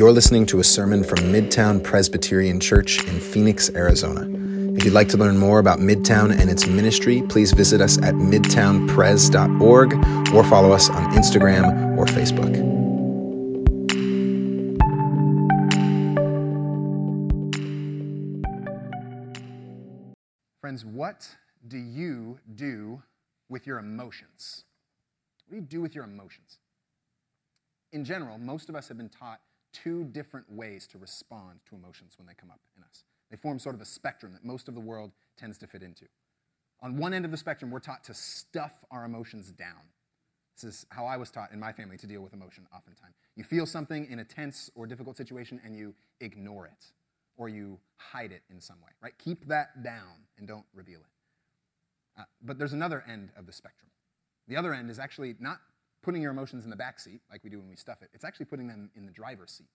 You're listening to a sermon from Midtown Presbyterian Church in Phoenix, Arizona. If you'd like to learn more about Midtown and its ministry, please visit us at midtownpres.org or follow us on Instagram or Facebook. Friends, what do you do with your emotions? What do you do with your emotions? In general, most of us have been taught two different ways to respond to emotions when they come up in us. They form sort of a spectrum that most of the world tends to fit into. On one end of the spectrum, we're taught to stuff our emotions down. This is how I was taught in my family to deal with emotion oftentimes. You feel something in a tense or difficult situation and you ignore it or you hide it in some way, right? Keep that down and don't reveal it. Uh, but there's another end of the spectrum. The other end is actually not putting your emotions in the back seat like we do when we stuff it. It's actually putting them in the driver's seat.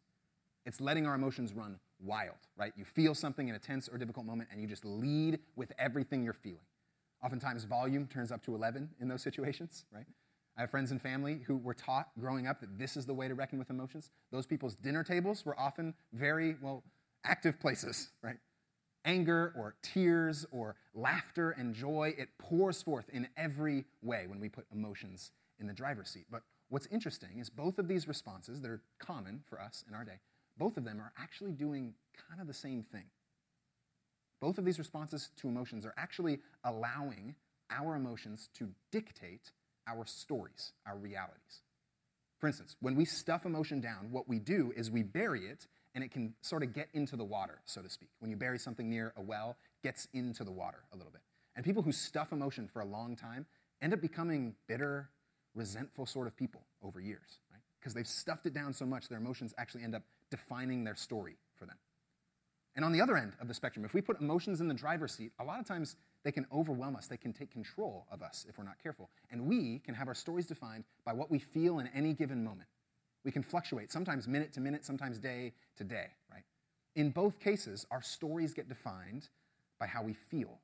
It's letting our emotions run wild, right? You feel something in a tense or difficult moment and you just lead with everything you're feeling. Oftentimes, volume turns up to 11 in those situations, right? I have friends and family who were taught growing up that this is the way to reckon with emotions. Those people's dinner tables were often very, well, active places, right? Anger or tears or laughter and joy, it pours forth in every way when we put emotions in the driver's seat. But what's interesting is both of these responses that are common for us in our day, both of them are actually doing kind of the same thing. Both of these responses to emotions are actually allowing our emotions to dictate our stories, our realities. For instance, when we stuff emotion down, what we do is we bury it and it can sort of get into the water, so to speak. When you bury something near a well, gets into the water a little bit. And people who stuff emotion for a long time end up becoming bitter resentful sort of people over years, right? Because they've stuffed it down so much, their emotions actually end up defining their story for them. And on the other end of the spectrum, if we put emotions in the driver's seat, a lot of times they can overwhelm us. They can take control of us if we're not careful. And we can have our stories defined by what we feel in any given moment. We can fluctuate, sometimes minute to minute, sometimes day to day, right? In both cases, our stories get defined by how we feel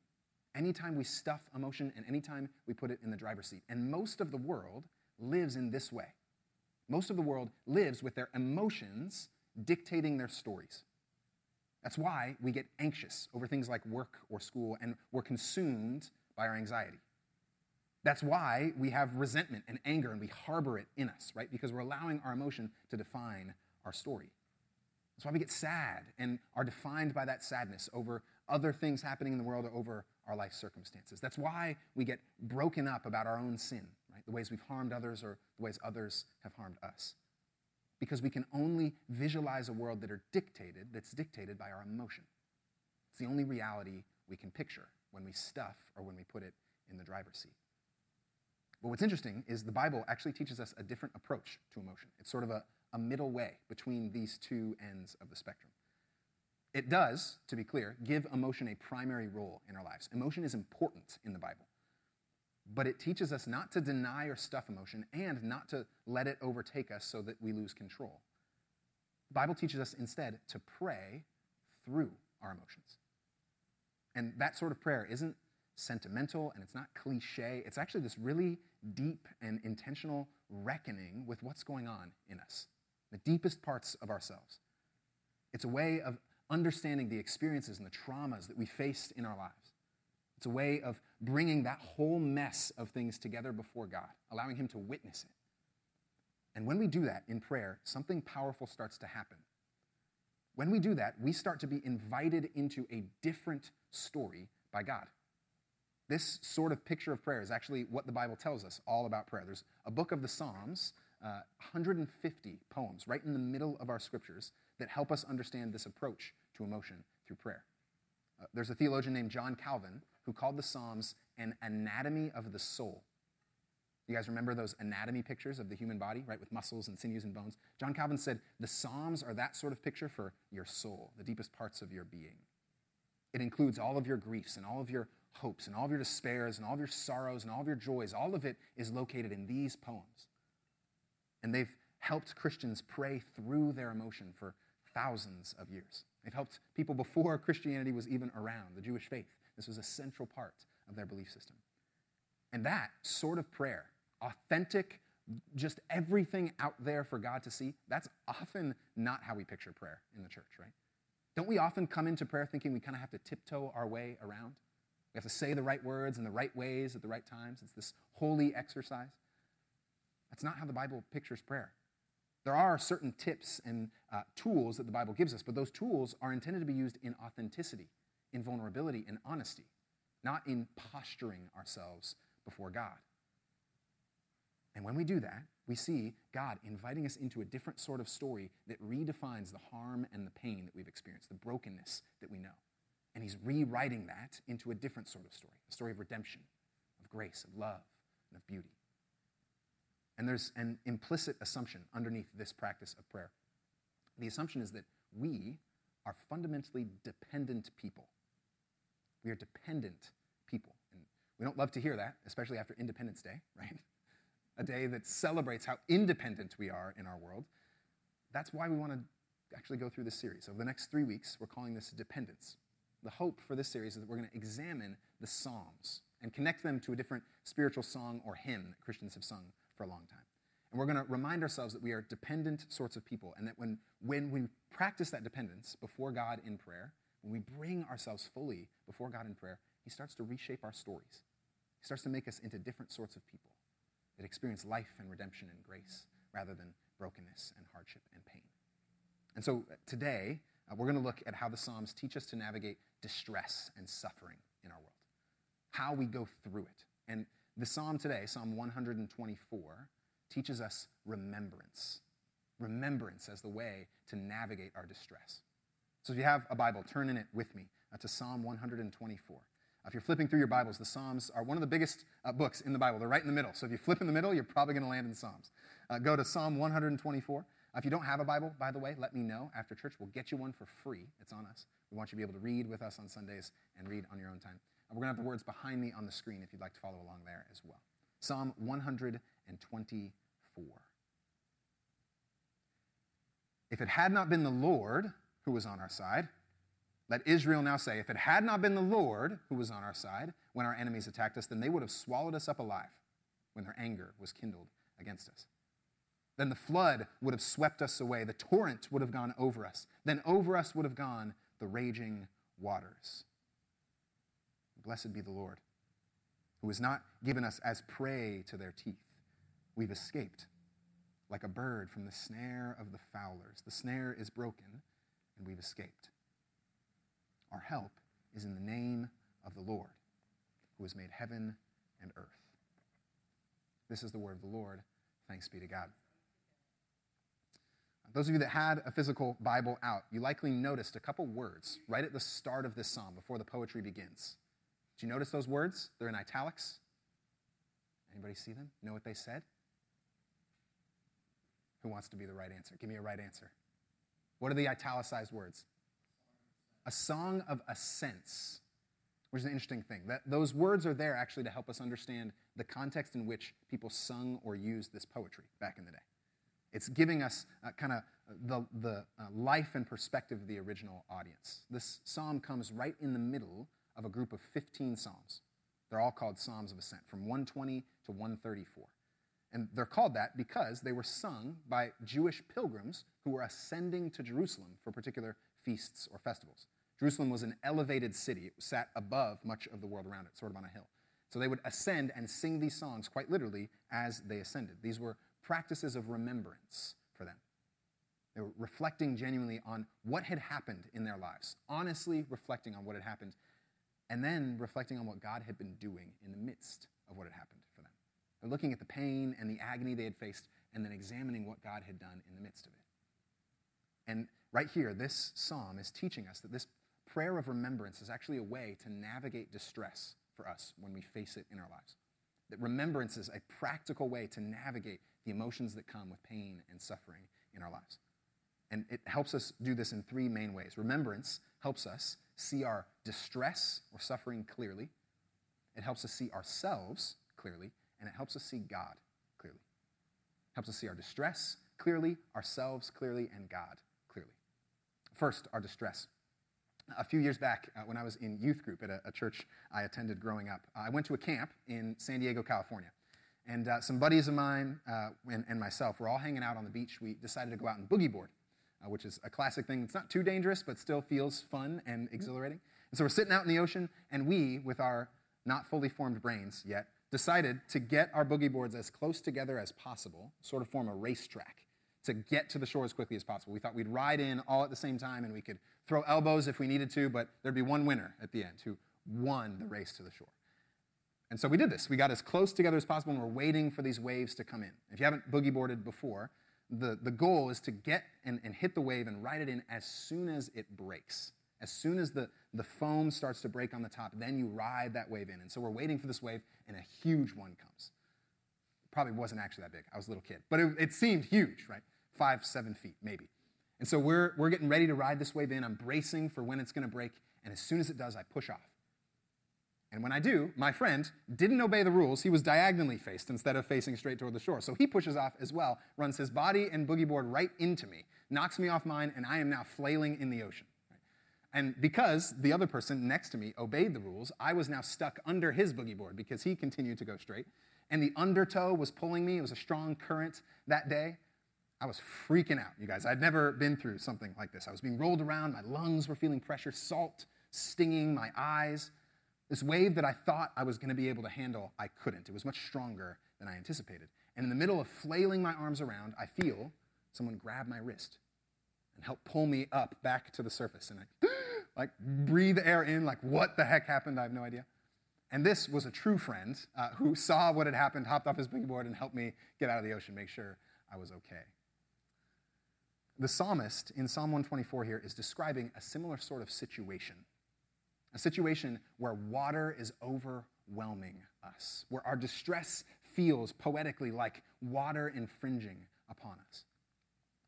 anytime we stuff emotion and anytime we put it in the driver's seat. And most of the world lives in this way. Most of the world lives with their emotions dictating their stories. That's why we get anxious over things like work or school and we're consumed by our anxiety. That's why we have resentment and anger and we harbor it in us, right? Because we're allowing our emotion to define our story. That's why we get sad and are defined by that sadness over other things happening in the world or over our life circumstances. That's why we get broken up about our own sin, right? The ways we've harmed others or the ways others have harmed us. Because we can only visualize a world that are dictated, that's dictated by our emotion. It's the only reality we can picture when we stuff or when we put it in the driver's seat. But what's interesting is the Bible actually teaches us a different approach to emotion. It's sort of a, a middle way between these two ends of the spectrum. It does, to be clear, give emotion a primary role in our lives. Emotion is important in the Bible, but it teaches us not to deny or stuff emotion and not to let it overtake us so that we lose control. The Bible teaches us instead to pray through our emotions. And that sort of prayer isn't sentimental and it's not cliche. It's actually this really deep and intentional reckoning with what's going on in us, the deepest parts of ourselves. It's a way of understanding the experiences and the traumas that we faced in our lives. It's a way of bringing that whole mess of things together before God, allowing Him to witness it. And when we do that in prayer, something powerful starts to happen. When we do that, we start to be invited into a different story by God. This sort of picture of prayer is actually what the Bible tells us all about prayer. There's a book of the Psalms, uh, 150 poems right in the middle of our scriptures that help us understand this approach to emotion through prayer. Uh, there's a theologian named John Calvin who called the Psalms an anatomy of the soul. You guys remember those anatomy pictures of the human body, right, with muscles and sinews and bones? John Calvin said the Psalms are that sort of picture for your soul, the deepest parts of your being. It includes all of your griefs and all of your hopes and all of your despairs and all of your sorrows and all of your joys. All of it is located in these poems. And they've helped Christians pray through their emotion for thousands of years. They've helped people before Christianity was even around, the Jewish faith. This was a central part of their belief system. And that sort of prayer, authentic just everything out there for God to see, that's often not how we picture prayer in the church, right? Don't we often come into prayer thinking we kind of have to tiptoe our way around? We have to say the right words in the right ways at the right times. It's this holy exercise. That's not how the Bible pictures prayer. There are certain tips and uh, tools that the Bible gives us, but those tools are intended to be used in authenticity, in vulnerability, in honesty, not in posturing ourselves before God. And when we do that, we see God inviting us into a different sort of story that redefines the harm and the pain that we've experienced, the brokenness that we know. And He's rewriting that into a different sort of story, a story of redemption, of grace, of love, and of beauty. And there's an implicit assumption underneath this practice of prayer. The assumption is that we are fundamentally dependent people. We are dependent people. And we don't love to hear that, especially after Independence Day, right? A day that celebrates how independent we are in our world. That's why we want to actually go through this series. Over the next three weeks, we're calling this Dependence. The hope for this series is that we're going to examine the Psalms and connect them to a different spiritual song or hymn that Christians have sung for a long time. And we're going to remind ourselves that we are dependent sorts of people, and that when, when we practice that dependence before God in prayer, when we bring ourselves fully before God in prayer, He starts to reshape our stories. He starts to make us into different sorts of people that experience life and redemption and grace rather than brokenness and hardship and pain. And so uh, today, uh, we're going to look at how the Psalms teach us to navigate distress and suffering in our world, how we go through it. And the psalm today, Psalm 124, teaches us remembrance. Remembrance as the way to navigate our distress. So if you have a Bible, turn in it with me uh, to Psalm 124. If you're flipping through your Bibles, the Psalms are one of the biggest uh, books in the Bible. They're right in the middle. So if you flip in the middle, you're probably going to land in the Psalms. Uh, go to Psalm 124. If you don't have a Bible, by the way, let me know after church. We'll get you one for free. It's on us. We want you to be able to read with us on Sundays and read on your own time. We're going to have the words behind me on the screen if you'd like to follow along there as well. Psalm 124. If it had not been the Lord who was on our side, let Israel now say, if it had not been the Lord who was on our side when our enemies attacked us, then they would have swallowed us up alive when their anger was kindled against us. Then the flood would have swept us away. The torrent would have gone over us. Then over us would have gone the raging waters. Blessed be the Lord, who has not given us as prey to their teeth. We've escaped like a bird from the snare of the fowlers. The snare is broken, and we've escaped. Our help is in the name of the Lord, who has made heaven and earth. This is the word of the Lord. Thanks be to God. Those of you that had a physical Bible out, you likely noticed a couple words right at the start of this psalm before the poetry begins. Did you notice those words? They're in italics. Anybody see them? Know what they said? Who wants to be the right answer? Give me a right answer. What are the italicized words? A song of ascents, which is an interesting thing. That those words are there actually to help us understand the context in which people sung or used this poetry back in the day. It's giving us uh, kind of the, the uh, life and perspective of the original audience. This psalm comes right in the middle of a group of 15 psalms. They're all called Psalms of Ascent, from 120 to 134. And they're called that because they were sung by Jewish pilgrims who were ascending to Jerusalem for particular feasts or festivals. Jerusalem was an elevated city, it sat above much of the world around it, sort of on a hill. So they would ascend and sing these songs quite literally as they ascended. These were practices of remembrance for them. They were reflecting genuinely on what had happened in their lives, honestly reflecting on what had happened, and then reflecting on what God had been doing in the midst of what had happened for them. They're looking at the pain and the agony they had faced, and then examining what God had done in the midst of it. And right here, this psalm is teaching us that this prayer of remembrance is actually a way to navigate distress for us when we face it in our lives. That remembrance is a practical way to navigate the emotions that come with pain and suffering in our lives. And it helps us do this in three main ways. Remembrance helps us see our distress or suffering clearly, it helps us see ourselves clearly, and it helps us see God clearly. It helps us see our distress clearly, ourselves clearly, and God clearly. First, our distress. A few years back, uh, when I was in youth group at a, a church I attended growing up, I went to a camp in San Diego, California. And uh, some buddies of mine uh, and, and, myself were all hanging out on the beach. We decided to go out and boogie board, uh, which is a classic thing. It's not too dangerous, but still feels fun and exhilarating. And so we're sitting out in the ocean, and we, with our not fully formed brains yet, decided to get our boogie boards as close together as possible, sort of form a racetrack to get to the shore as quickly as possible. We thought we'd ride in all at the same time and we could throw elbows if we needed to, but there'd be one winner at the end who won the race to the shore. And so we did this. We got as close together as possible and we're waiting for these waves to come in. If you haven't boogie boarded before, the, the goal is to get and, and hit the wave and ride it in as soon as it breaks. As soon as the, the foam starts to break on the top, then you ride that wave in. And so we're waiting for this wave, and a huge one comes. Probably wasn't actually that big. I was a little kid. But it, it seemed huge, right? Five, seven feet, maybe. And so we're, we're getting ready to ride this wave in. I'm bracing for when it's going to break. And as soon as it does, I push off. And when I do, my friend didn't obey the rules. He was diagonally faced instead of facing straight toward the shore. So he pushes off as well, runs his body and boogie board right into me, knocks me off mine, and I am now flailing in the ocean. And because the other person next to me obeyed the rules, I was now stuck under his boogie board because he continued to go straight. And the undertow was pulling me. It was a strong current that day. I was freaking out, you guys. I'd never been through something like this. I was being rolled around. My lungs were feeling pressure, salt stinging my eyes. This wave that I thought I was going to be able to handle, I couldn't. It was much stronger than I anticipated. And in the middle of flailing my arms around, I feel someone grab my wrist and help pull me up back to the surface. And I like breathe air in, like what the heck happened? I have no idea. And this was a true friend uh, who saw what had happened, hopped off his big board, and helped me get out of the ocean, make sure I was okay. The psalmist in Psalm 124 here is describing a similar sort of situation a situation where water is overwhelming us, where our distress feels poetically like water infringing upon us.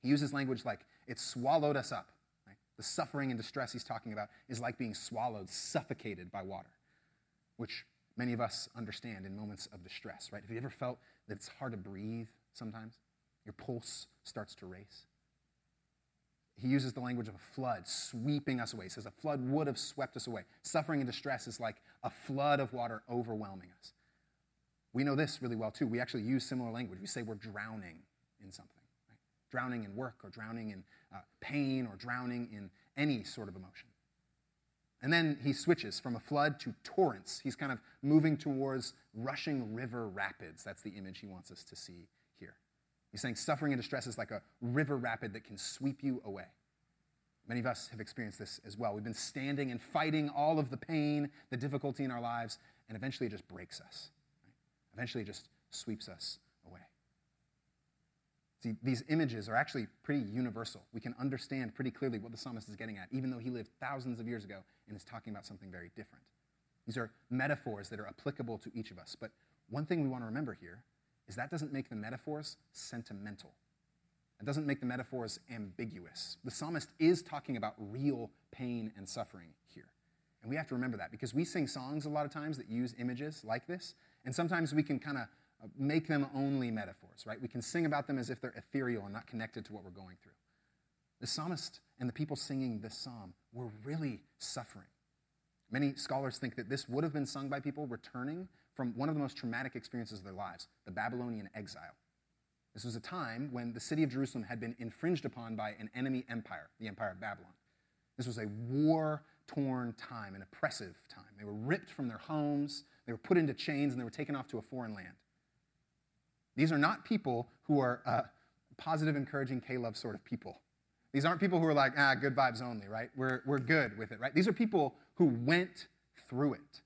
He uses language like, it swallowed us up. Right? The suffering and distress he's talking about is like being swallowed, suffocated by water, which many of us understand in moments of distress, right? Have you ever felt that it's hard to breathe sometimes? Your pulse starts to race he uses the language of a flood sweeping us away. He says a flood would have swept us away. Suffering and distress is like a flood of water overwhelming us. We know this really well too. We actually use similar language. We say we're drowning in something, right? drowning in work or drowning in uh, pain or drowning in any sort of emotion. And then he switches from a flood to torrents. He's kind of moving towards rushing river rapids. That's the image he wants us to see He's saying suffering and distress is like a river rapid that can sweep you away. Many of us have experienced this as well. We've been standing and fighting all of the pain, the difficulty in our lives, and eventually it just breaks us. Right? Eventually it just sweeps us away. See, these images are actually pretty universal. We can understand pretty clearly what the psalmist is getting at, even though he lived thousands of years ago and is talking about something very different. These are metaphors that are applicable to each of us. But one thing we want to remember here is that doesn't make the metaphors sentimental. It doesn't make the metaphors ambiguous. The psalmist is talking about real pain and suffering here. And we have to remember that because we sing songs a lot of times that use images like this, and sometimes we can kind of uh, make them only metaphors, right? We can sing about them as if they're ethereal and not connected to what we're going through. The psalmist and the people singing this psalm were really suffering. Many scholars think that this would have been sung by people returning from one of the most traumatic experiences of their lives the Babylonian exile. This was a time when the city of Jerusalem had been infringed upon by an enemy empire, the Empire of Babylon. This was a war torn time, an oppressive time. They were ripped from their homes, they were put into chains, and they were taken off to a foreign land. These are not people who are uh, positive, encouraging, K love sort of people. These aren't people who are like, ah, good vibes only, right? We're, we're good with it, right? These are people who went through it.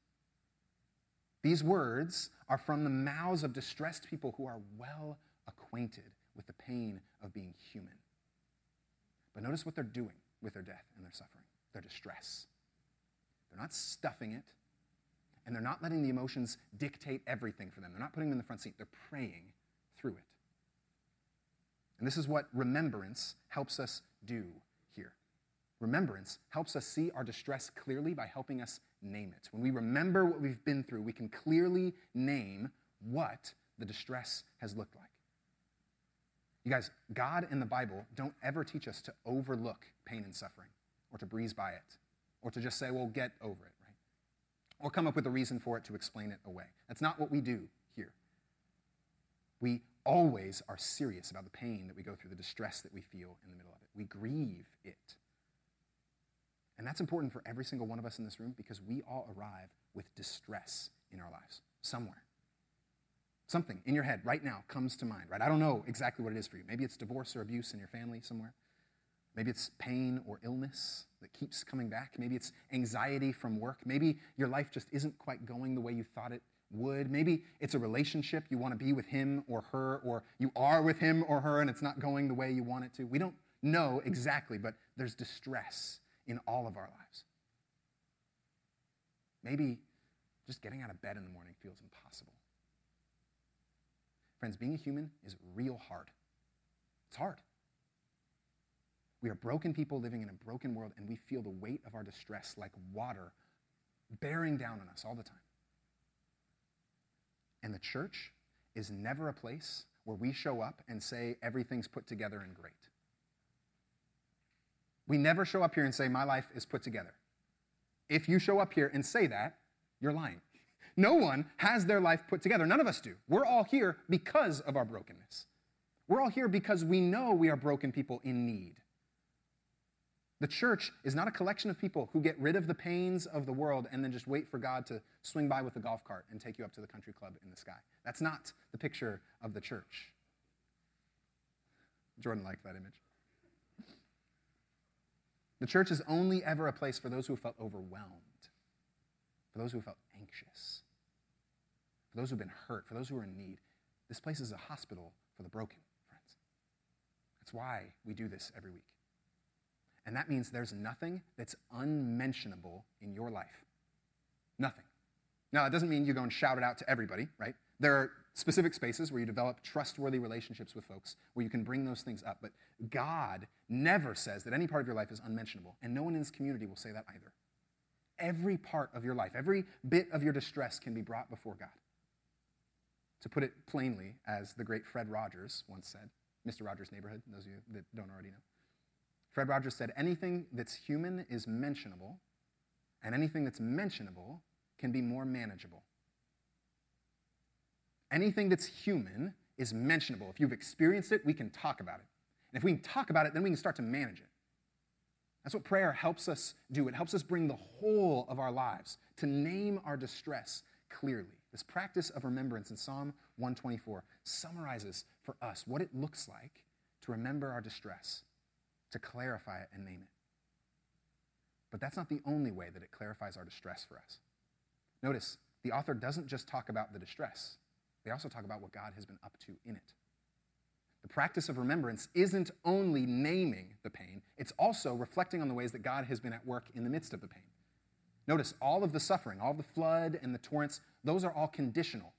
These words are from the mouths of distressed people who are well acquainted with the pain of being human. But notice what they're doing with their death and their suffering their distress. They're not stuffing it, and they're not letting the emotions dictate everything for them. They're not putting them in the front seat, they're praying through it. And this is what remembrance helps us do here. Remembrance helps us see our distress clearly by helping us name it. When we remember what we've been through, we can clearly name what the distress has looked like. You guys, God and the Bible don't ever teach us to overlook pain and suffering or to breeze by it or to just say, well, get over it, right? Or come up with a reason for it to explain it away. That's not what we do here. We always are serious about the pain that we go through, the distress that we feel in the middle of it. We grieve it. And that's important for every single one of us in this room because we all arrive with distress in our lives somewhere. Something in your head right now comes to mind, right? I don't know exactly what it is for you. Maybe it's divorce or abuse in your family somewhere. Maybe it's pain or illness that keeps coming back. Maybe it's anxiety from work. Maybe your life just isn't quite going the way you thought it would. Maybe it's a relationship you want to be with him or her, or you are with him or her and it's not going the way you want it to. We don't know exactly, but there's distress in all of our lives. Maybe just getting out of bed in the morning feels impossible. Friends, being a human is real hard. It's hard. We are broken people living in a broken world, and we feel the weight of our distress like water bearing down on us all the time. And the church is never a place where we show up and say everything's put together and great. We never show up here and say, My life is put together. If you show up here and say that, you're lying. No one has their life put together. None of us do. We're all here because of our brokenness. We're all here because we know we are broken people in need. The church is not a collection of people who get rid of the pains of the world and then just wait for God to swing by with a golf cart and take you up to the country club in the sky. That's not the picture of the church. Jordan liked that image. The church is only ever a place for those who have felt overwhelmed, for those who have felt anxious, for those who have been hurt, for those who are in need. This place is a hospital for the broken, friends. That's why we do this every week. And that means there's nothing that's unmentionable in your life. Nothing. Now, that doesn't mean you go and shout it out to everybody, right? There are specific spaces where you develop trustworthy relationships with folks where you can bring those things up. But God never says that any part of your life is unmentionable, and no one in this community will say that either. Every part of your life, every bit of your distress can be brought before God. To put it plainly, as the great Fred Rogers once said, Mr. Rogers' Neighborhood, those of you that don't already know. Fred Rogers said, anything that's human is mentionable, and anything that's mentionable can be more manageable. Anything that's human is mentionable. If you've experienced it, we can talk about it. And if we can talk about it, then we can start to manage it. That's what prayer helps us do. It helps us bring the whole of our lives to name our distress clearly. This practice of remembrance in Psalm 124 summarizes for us what it looks like to remember our distress, to clarify it and name it. But that's not the only way that it clarifies our distress for us. Notice, the author doesn't just talk about the distress, they also talk about what God has been up to in it. The practice of remembrance isn't only naming the pain, it's also reflecting on the ways that God has been at work in the midst of the pain. Notice all of the suffering, all the flood and the torrents, those are all conditional.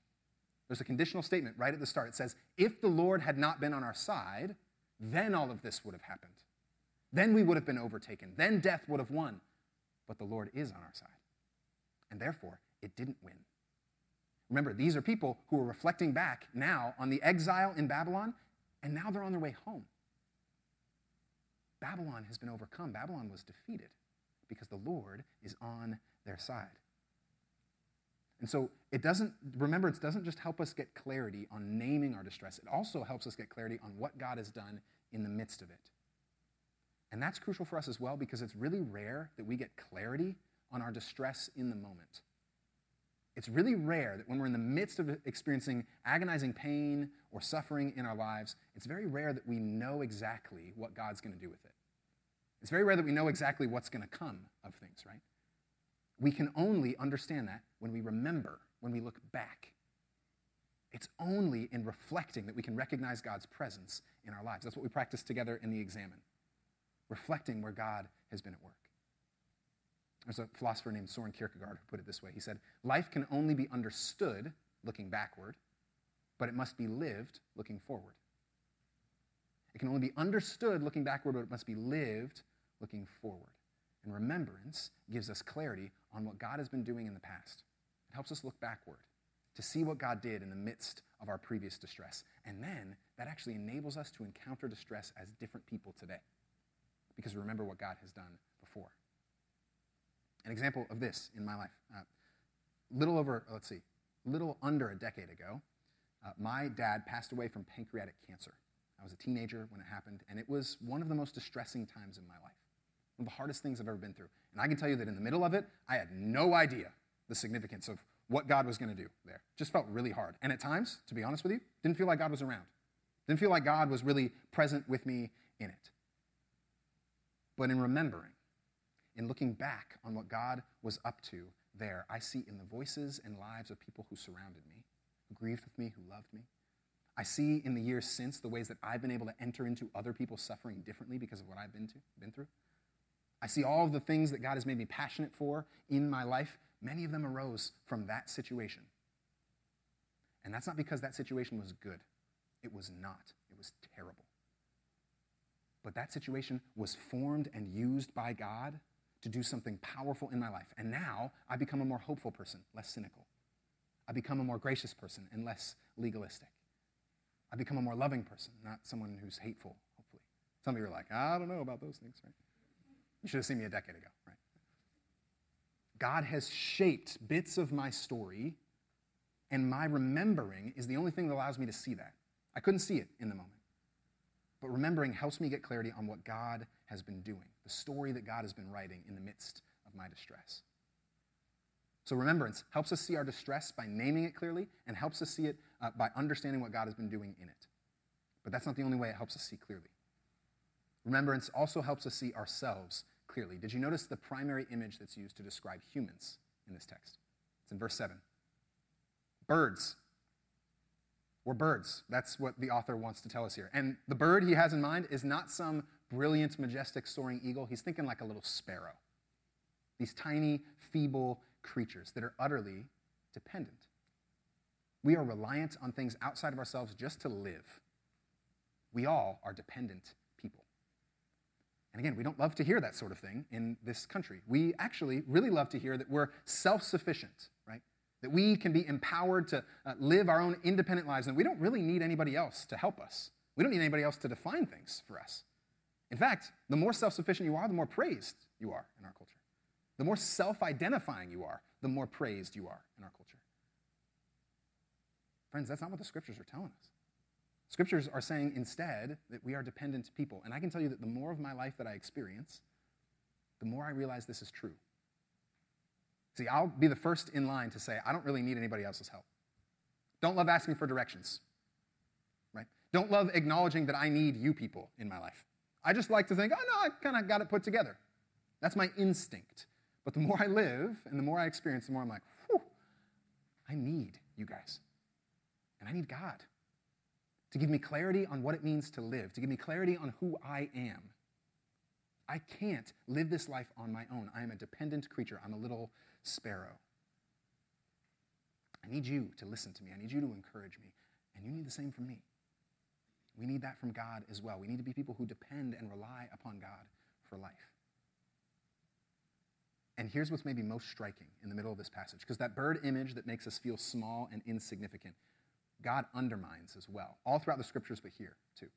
There's a conditional statement right at the start. It says, If the Lord had not been on our side, then all of this would have happened. Then we would have been overtaken. Then death would have won. But the Lord is on our side. And therefore, it didn't win. Remember, these are people who are reflecting back now on the exile in Babylon, and now they're on their way home. Babylon has been overcome. Babylon was defeated because the Lord is on their side. And so it doesn't, remembrance doesn't just help us get clarity on naming our distress, it also helps us get clarity on what God has done in the midst of it. And that's crucial for us as well because it's really rare that we get clarity on our distress in the moment. It's really rare that when we're in the midst of experiencing agonizing pain or suffering in our lives, it's very rare that we know exactly what God's going to do with it. It's very rare that we know exactly what's going to come of things, right? We can only understand that when we remember, when we look back. It's only in reflecting that we can recognize God's presence in our lives. That's what we practice together in the Examen, reflecting where God has been at work. There's a philosopher named Soren Kierkegaard who put it this way. He said, Life can only be understood looking backward, but it must be lived looking forward. It can only be understood looking backward, but it must be lived looking forward. And remembrance gives us clarity on what God has been doing in the past. It helps us look backward to see what God did in the midst of our previous distress. And then that actually enables us to encounter distress as different people today because we remember what God has done before. An example of this in my life. Uh, little over, let's see, little under a decade ago, Uh, my dad passed away from pancreatic cancer. I was a teenager when it happened, and it was one of the most distressing times in my life. One of the hardest things I've ever been through. And I can tell you that in the middle of it, I had no idea the significance of what God was going to do there. Just felt really hard. And at times, to be honest with you, didn't feel like God was around. Didn't feel like God was really present with me in it. But in remembering, in looking back on what God was up to there, I see in the voices and lives of people who surrounded me, who grieved with me, who loved me. I see in the years since the ways that I've been able to enter into other people's suffering differently because of what I've been, to, been through. I see all of the things that God has made me passionate for in my life. Many of them arose from that situation. And that's not because that situation was good. It was not. It was terrible. But that situation was formed and used by God to do something powerful in my life. And now I become a more hopeful person, less cynical. I become a more gracious person and less legalistic. I become a more loving person, not someone who's hateful, hopefully. Some of you are like, I don't know about those things, right? You should have seen me a decade ago, right? God has shaped bits of my story, and my remembering is the only thing that allows me to see that. I couldn't see it in the moment. But remembering helps me get clarity on what God has been doing, the story that God has been writing in the midst of my distress. So, remembrance helps us see our distress by naming it clearly and helps us see it uh, by understanding what God has been doing in it. But that's not the only way it helps us see clearly. Remembrance also helps us see ourselves clearly. Did you notice the primary image that's used to describe humans in this text? It's in verse 7. Birds we're birds. That's what the author wants to tell us here. And the bird he has in mind is not some brilliant, majestic, soaring eagle. He's thinking like a little sparrow. These tiny, feeble creatures that are utterly dependent. We are reliant on things outside of ourselves just to live. We all are dependent people. And again, we don't love to hear that sort of thing in this country. We actually really love to hear that we're self sufficient, right? That we can be empowered to uh, live our own independent lives, and we don't really need anybody else to help us. We don't need anybody else to define things for us. In fact, the more self sufficient you are, the more praised you are in our culture. The more self identifying you are, the more praised you are in our culture. Friends, that's not what the scriptures are telling us. Scriptures are saying instead that we are dependent people. And I can tell you that the more of my life that I experience, the more I realize this is true. See, I'll be the first in line to say, I don't really need anybody else's help. Don't love asking for directions, right? Don't love acknowledging that I need you people in my life. I just like to think, oh no, I kind of got it put together. That's my instinct. But the more I live and the more I experience, the more I'm like, whew, I need you guys. And I need God to give me clarity on what it means to live, to give me clarity on who I am. I can't live this life on my own. I am a dependent creature. I'm a little sparrow. I need you to listen to me. I need you to encourage me. And you need the same from me. We need that from God as well. We need to be people who depend and rely upon God for life. And here's what's maybe most striking in the middle of this passage because that bird image that makes us feel small and insignificant, God undermines as well, all throughout the scriptures, but here too.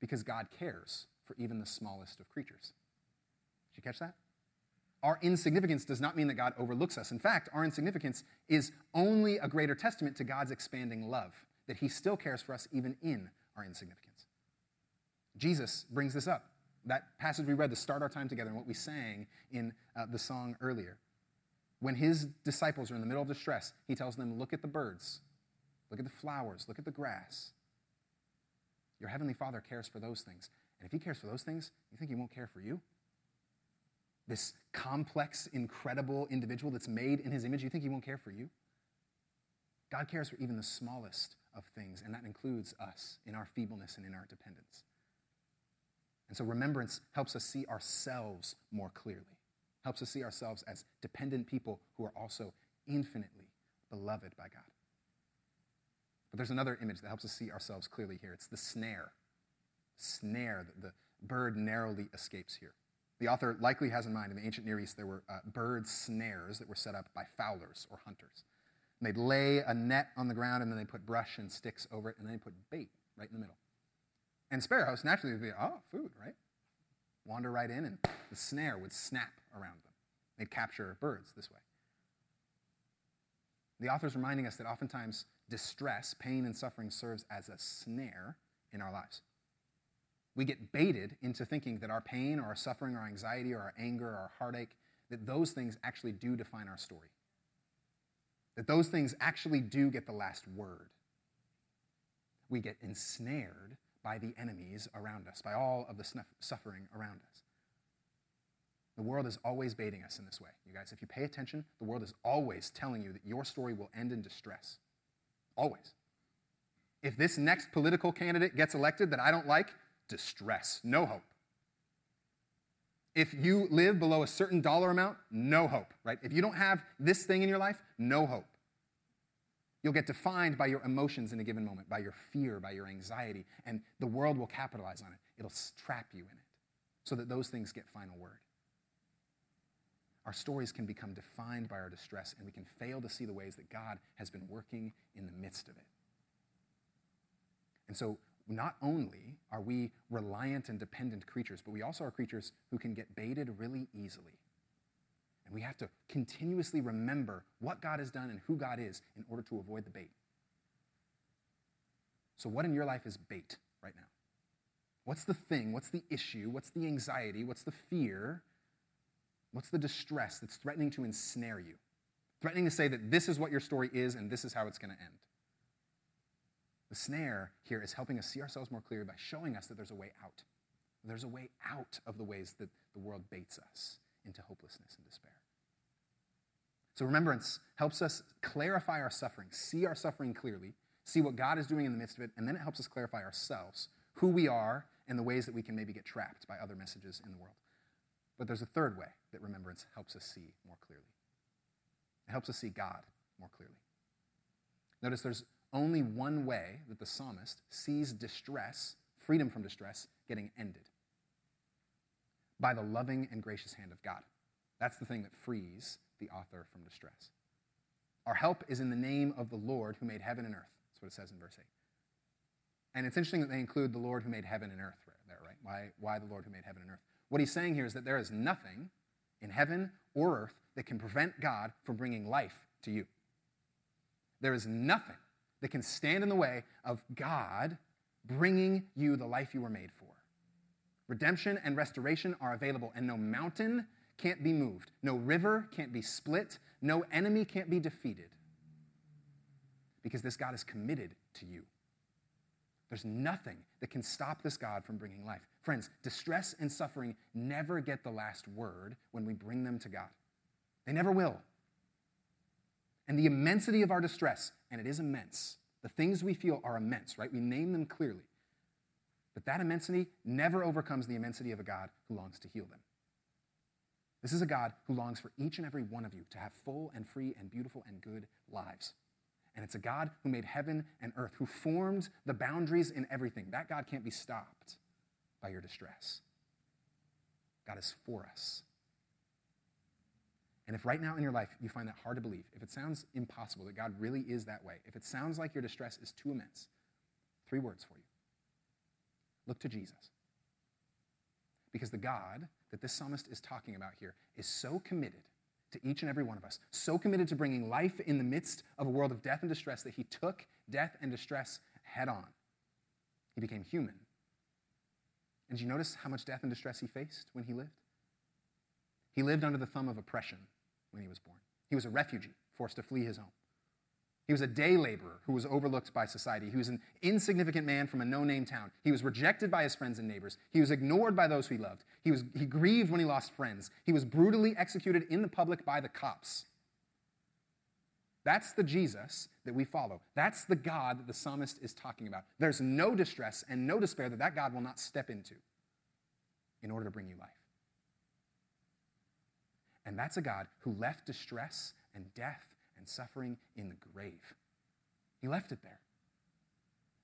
Because God cares for even the smallest of creatures. Did you catch that? Our insignificance does not mean that God overlooks us. In fact, our insignificance is only a greater testament to God's expanding love, that He still cares for us even in our insignificance. Jesus brings this up. That passage we read to start our time together and what we sang in uh, the song earlier. When his disciples are in the middle of distress, he tells them, Look at the birds, look at the flowers, look at the grass. Your heavenly Father cares for those things. And if he cares for those things, you think he won't care for you? This complex, incredible individual that's made in his image, you think he won't care for you? God cares for even the smallest of things, and that includes us in our feebleness and in our dependence. And so remembrance helps us see ourselves more clearly, helps us see ourselves as dependent people who are also infinitely beloved by God. But there's another image that helps us see ourselves clearly here. It's the snare. Snare that the bird narrowly escapes here. The author likely has in mind in the ancient Near East there were uh, bird snares that were set up by fowlers or hunters. And they'd lay a net on the ground and then they put brush and sticks over it and then they put bait right in the middle. And sparrows naturally would be, oh, food, right? Wander right in and the snare would snap around them. They'd capture birds this way. The author's reminding us that oftentimes distress, pain, and suffering serves as a snare in our lives. We get baited into thinking that our pain or our suffering or our anxiety or our anger or our heartache, that those things actually do define our story. That those things actually do get the last word. We get ensnared by the enemies around us, by all of the suffering around us. The world is always baiting us in this way. You guys, if you pay attention, the world is always telling you that your story will end in distress. Always. If this next political candidate gets elected that I don't like, distress, no hope. If you live below a certain dollar amount, no hope, right? If you don't have this thing in your life, no hope. You'll get defined by your emotions in a given moment, by your fear, by your anxiety, and the world will capitalize on it. It'll trap you in it so that those things get final word. Our stories can become defined by our distress, and we can fail to see the ways that God has been working in the midst of it. And so not only are we reliant and dependent creatures, but we also are creatures who can get baited really easily. And we have to continuously remember what God has done and who God is in order to avoid the bait. So, what in your life is bait right now? What's the thing? What's the issue? What's the anxiety? What's the fear? What's the distress that's threatening to ensnare you? Threatening to say that this is what your story is and this is how it's going to end. The snare here is helping us see ourselves more clearly by showing us that there's a way out. There's a way out of the ways that the world baits us into hopelessness and despair. So, remembrance helps us clarify our suffering, see our suffering clearly, see what God is doing in the midst of it, and then it helps us clarify ourselves, who we are, and the ways that we can maybe get trapped by other messages in the world. But there's a third way that remembrance helps us see more clearly it helps us see God more clearly. Notice there's only one way that the psalmist sees distress, freedom from distress, getting ended by the loving and gracious hand of God. That's the thing that frees the author from distress. Our help is in the name of the Lord who made heaven and earth. That's what it says in verse 8. And it's interesting that they include the Lord who made heaven and earth there, right? Why, why the Lord who made heaven and earth? What he's saying here is that there is nothing in heaven or earth that can prevent God from bringing life to you. There is nothing that can stand in the way of God bringing you the life you were made for. Redemption and restoration are available, and no mountain can't be moved, no river can't be split, no enemy can't be defeated. Because this God is committed to you. There's nothing that can stop this God from bringing life. Friends, distress and suffering never get the last word when we bring them to God. They never will. And the immensity of our distress, and it is immense, the things we feel are immense, right? We name them clearly. But that immensity never overcomes the immensity of a God who longs to heal them. This is a God who longs for each and every one of you to have full and free and beautiful and good lives. And it's a God who made heaven and earth, who formed the boundaries in everything. That God can't be stopped by your distress. God is for us. And if right now in your life you find that hard to believe, if it sounds impossible that God really is that way, if it sounds like your distress is too immense, three words for you look to Jesus. Because the God that this psalmist is talking about here is so committed to each and every one of us, so committed to bringing life in the midst of a world of death and distress that he took death and distress head on. He became human. And did you notice how much death and distress he faced when he lived? He lived under the thumb of oppression when he was born. He was a refugee, forced to flee his home. He was a day laborer who was overlooked by society. He was an insignificant man from a no name town. He was rejected by his friends and neighbors. He was ignored by those he loved. He, was, he grieved when he lost friends. He was brutally executed in the public by the cops. That's the Jesus that we follow. That's the God that the psalmist is talking about. There's no distress and no despair that that God will not step into in order to bring you life. And that's a God who left distress and death and suffering in the grave. He left it there.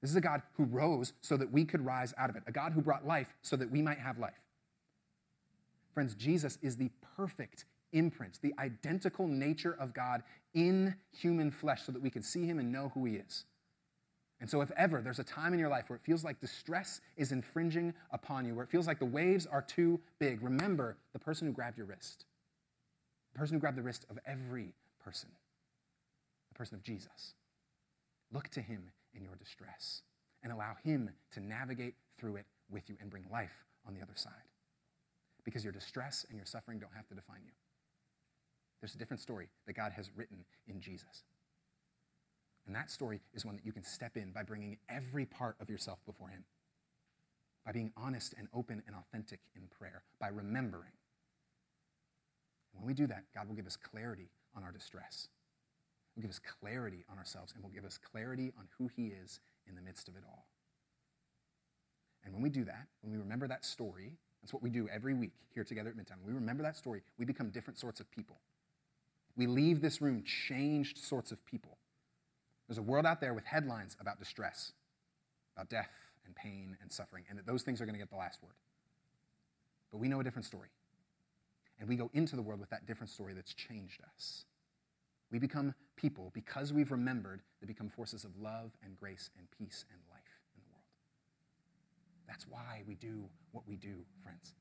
This is a God who rose so that we could rise out of it, a God who brought life so that we might have life. Friends, Jesus is the perfect imprint, the identical nature of God in human flesh so that we can see him and know who he is. And so, if ever there's a time in your life where it feels like distress is infringing upon you, where it feels like the waves are too big, remember the person who grabbed your wrist the person who grabbed the wrist of every person, the person of Jesus. Look to him in your distress and allow him to navigate through it with you and bring life on the other side. Because your distress and your suffering don't have to define you. There's a different story that God has written in Jesus. And that story is one that you can step in by bringing every part of yourself before Him, by being honest and open and authentic in prayer, by remembering. When we do that, God will give us clarity on our distress. He'll give us clarity on ourselves and will give us clarity on who He is in the midst of it all. And when we do that, when we remember that story, that's what we do every week here together at Midtown. When we remember that story, we become different sorts of people. We leave this room changed sorts of people. There's a world out there with headlines about distress, about death and pain and suffering, and that those things are going to get the last word. But we know a different story. And we go into the world with that different story that's changed us. We become people, because we've remembered, that become forces of love and grace and peace and life in the world. That's why we do what we do, friends.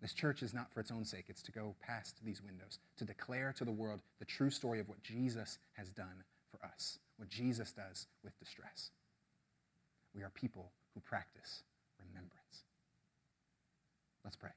This church is not for its own sake, it's to go past these windows, to declare to the world the true story of what Jesus has done for us, what Jesus does with distress. We are people who practice remembrance. Let's pray.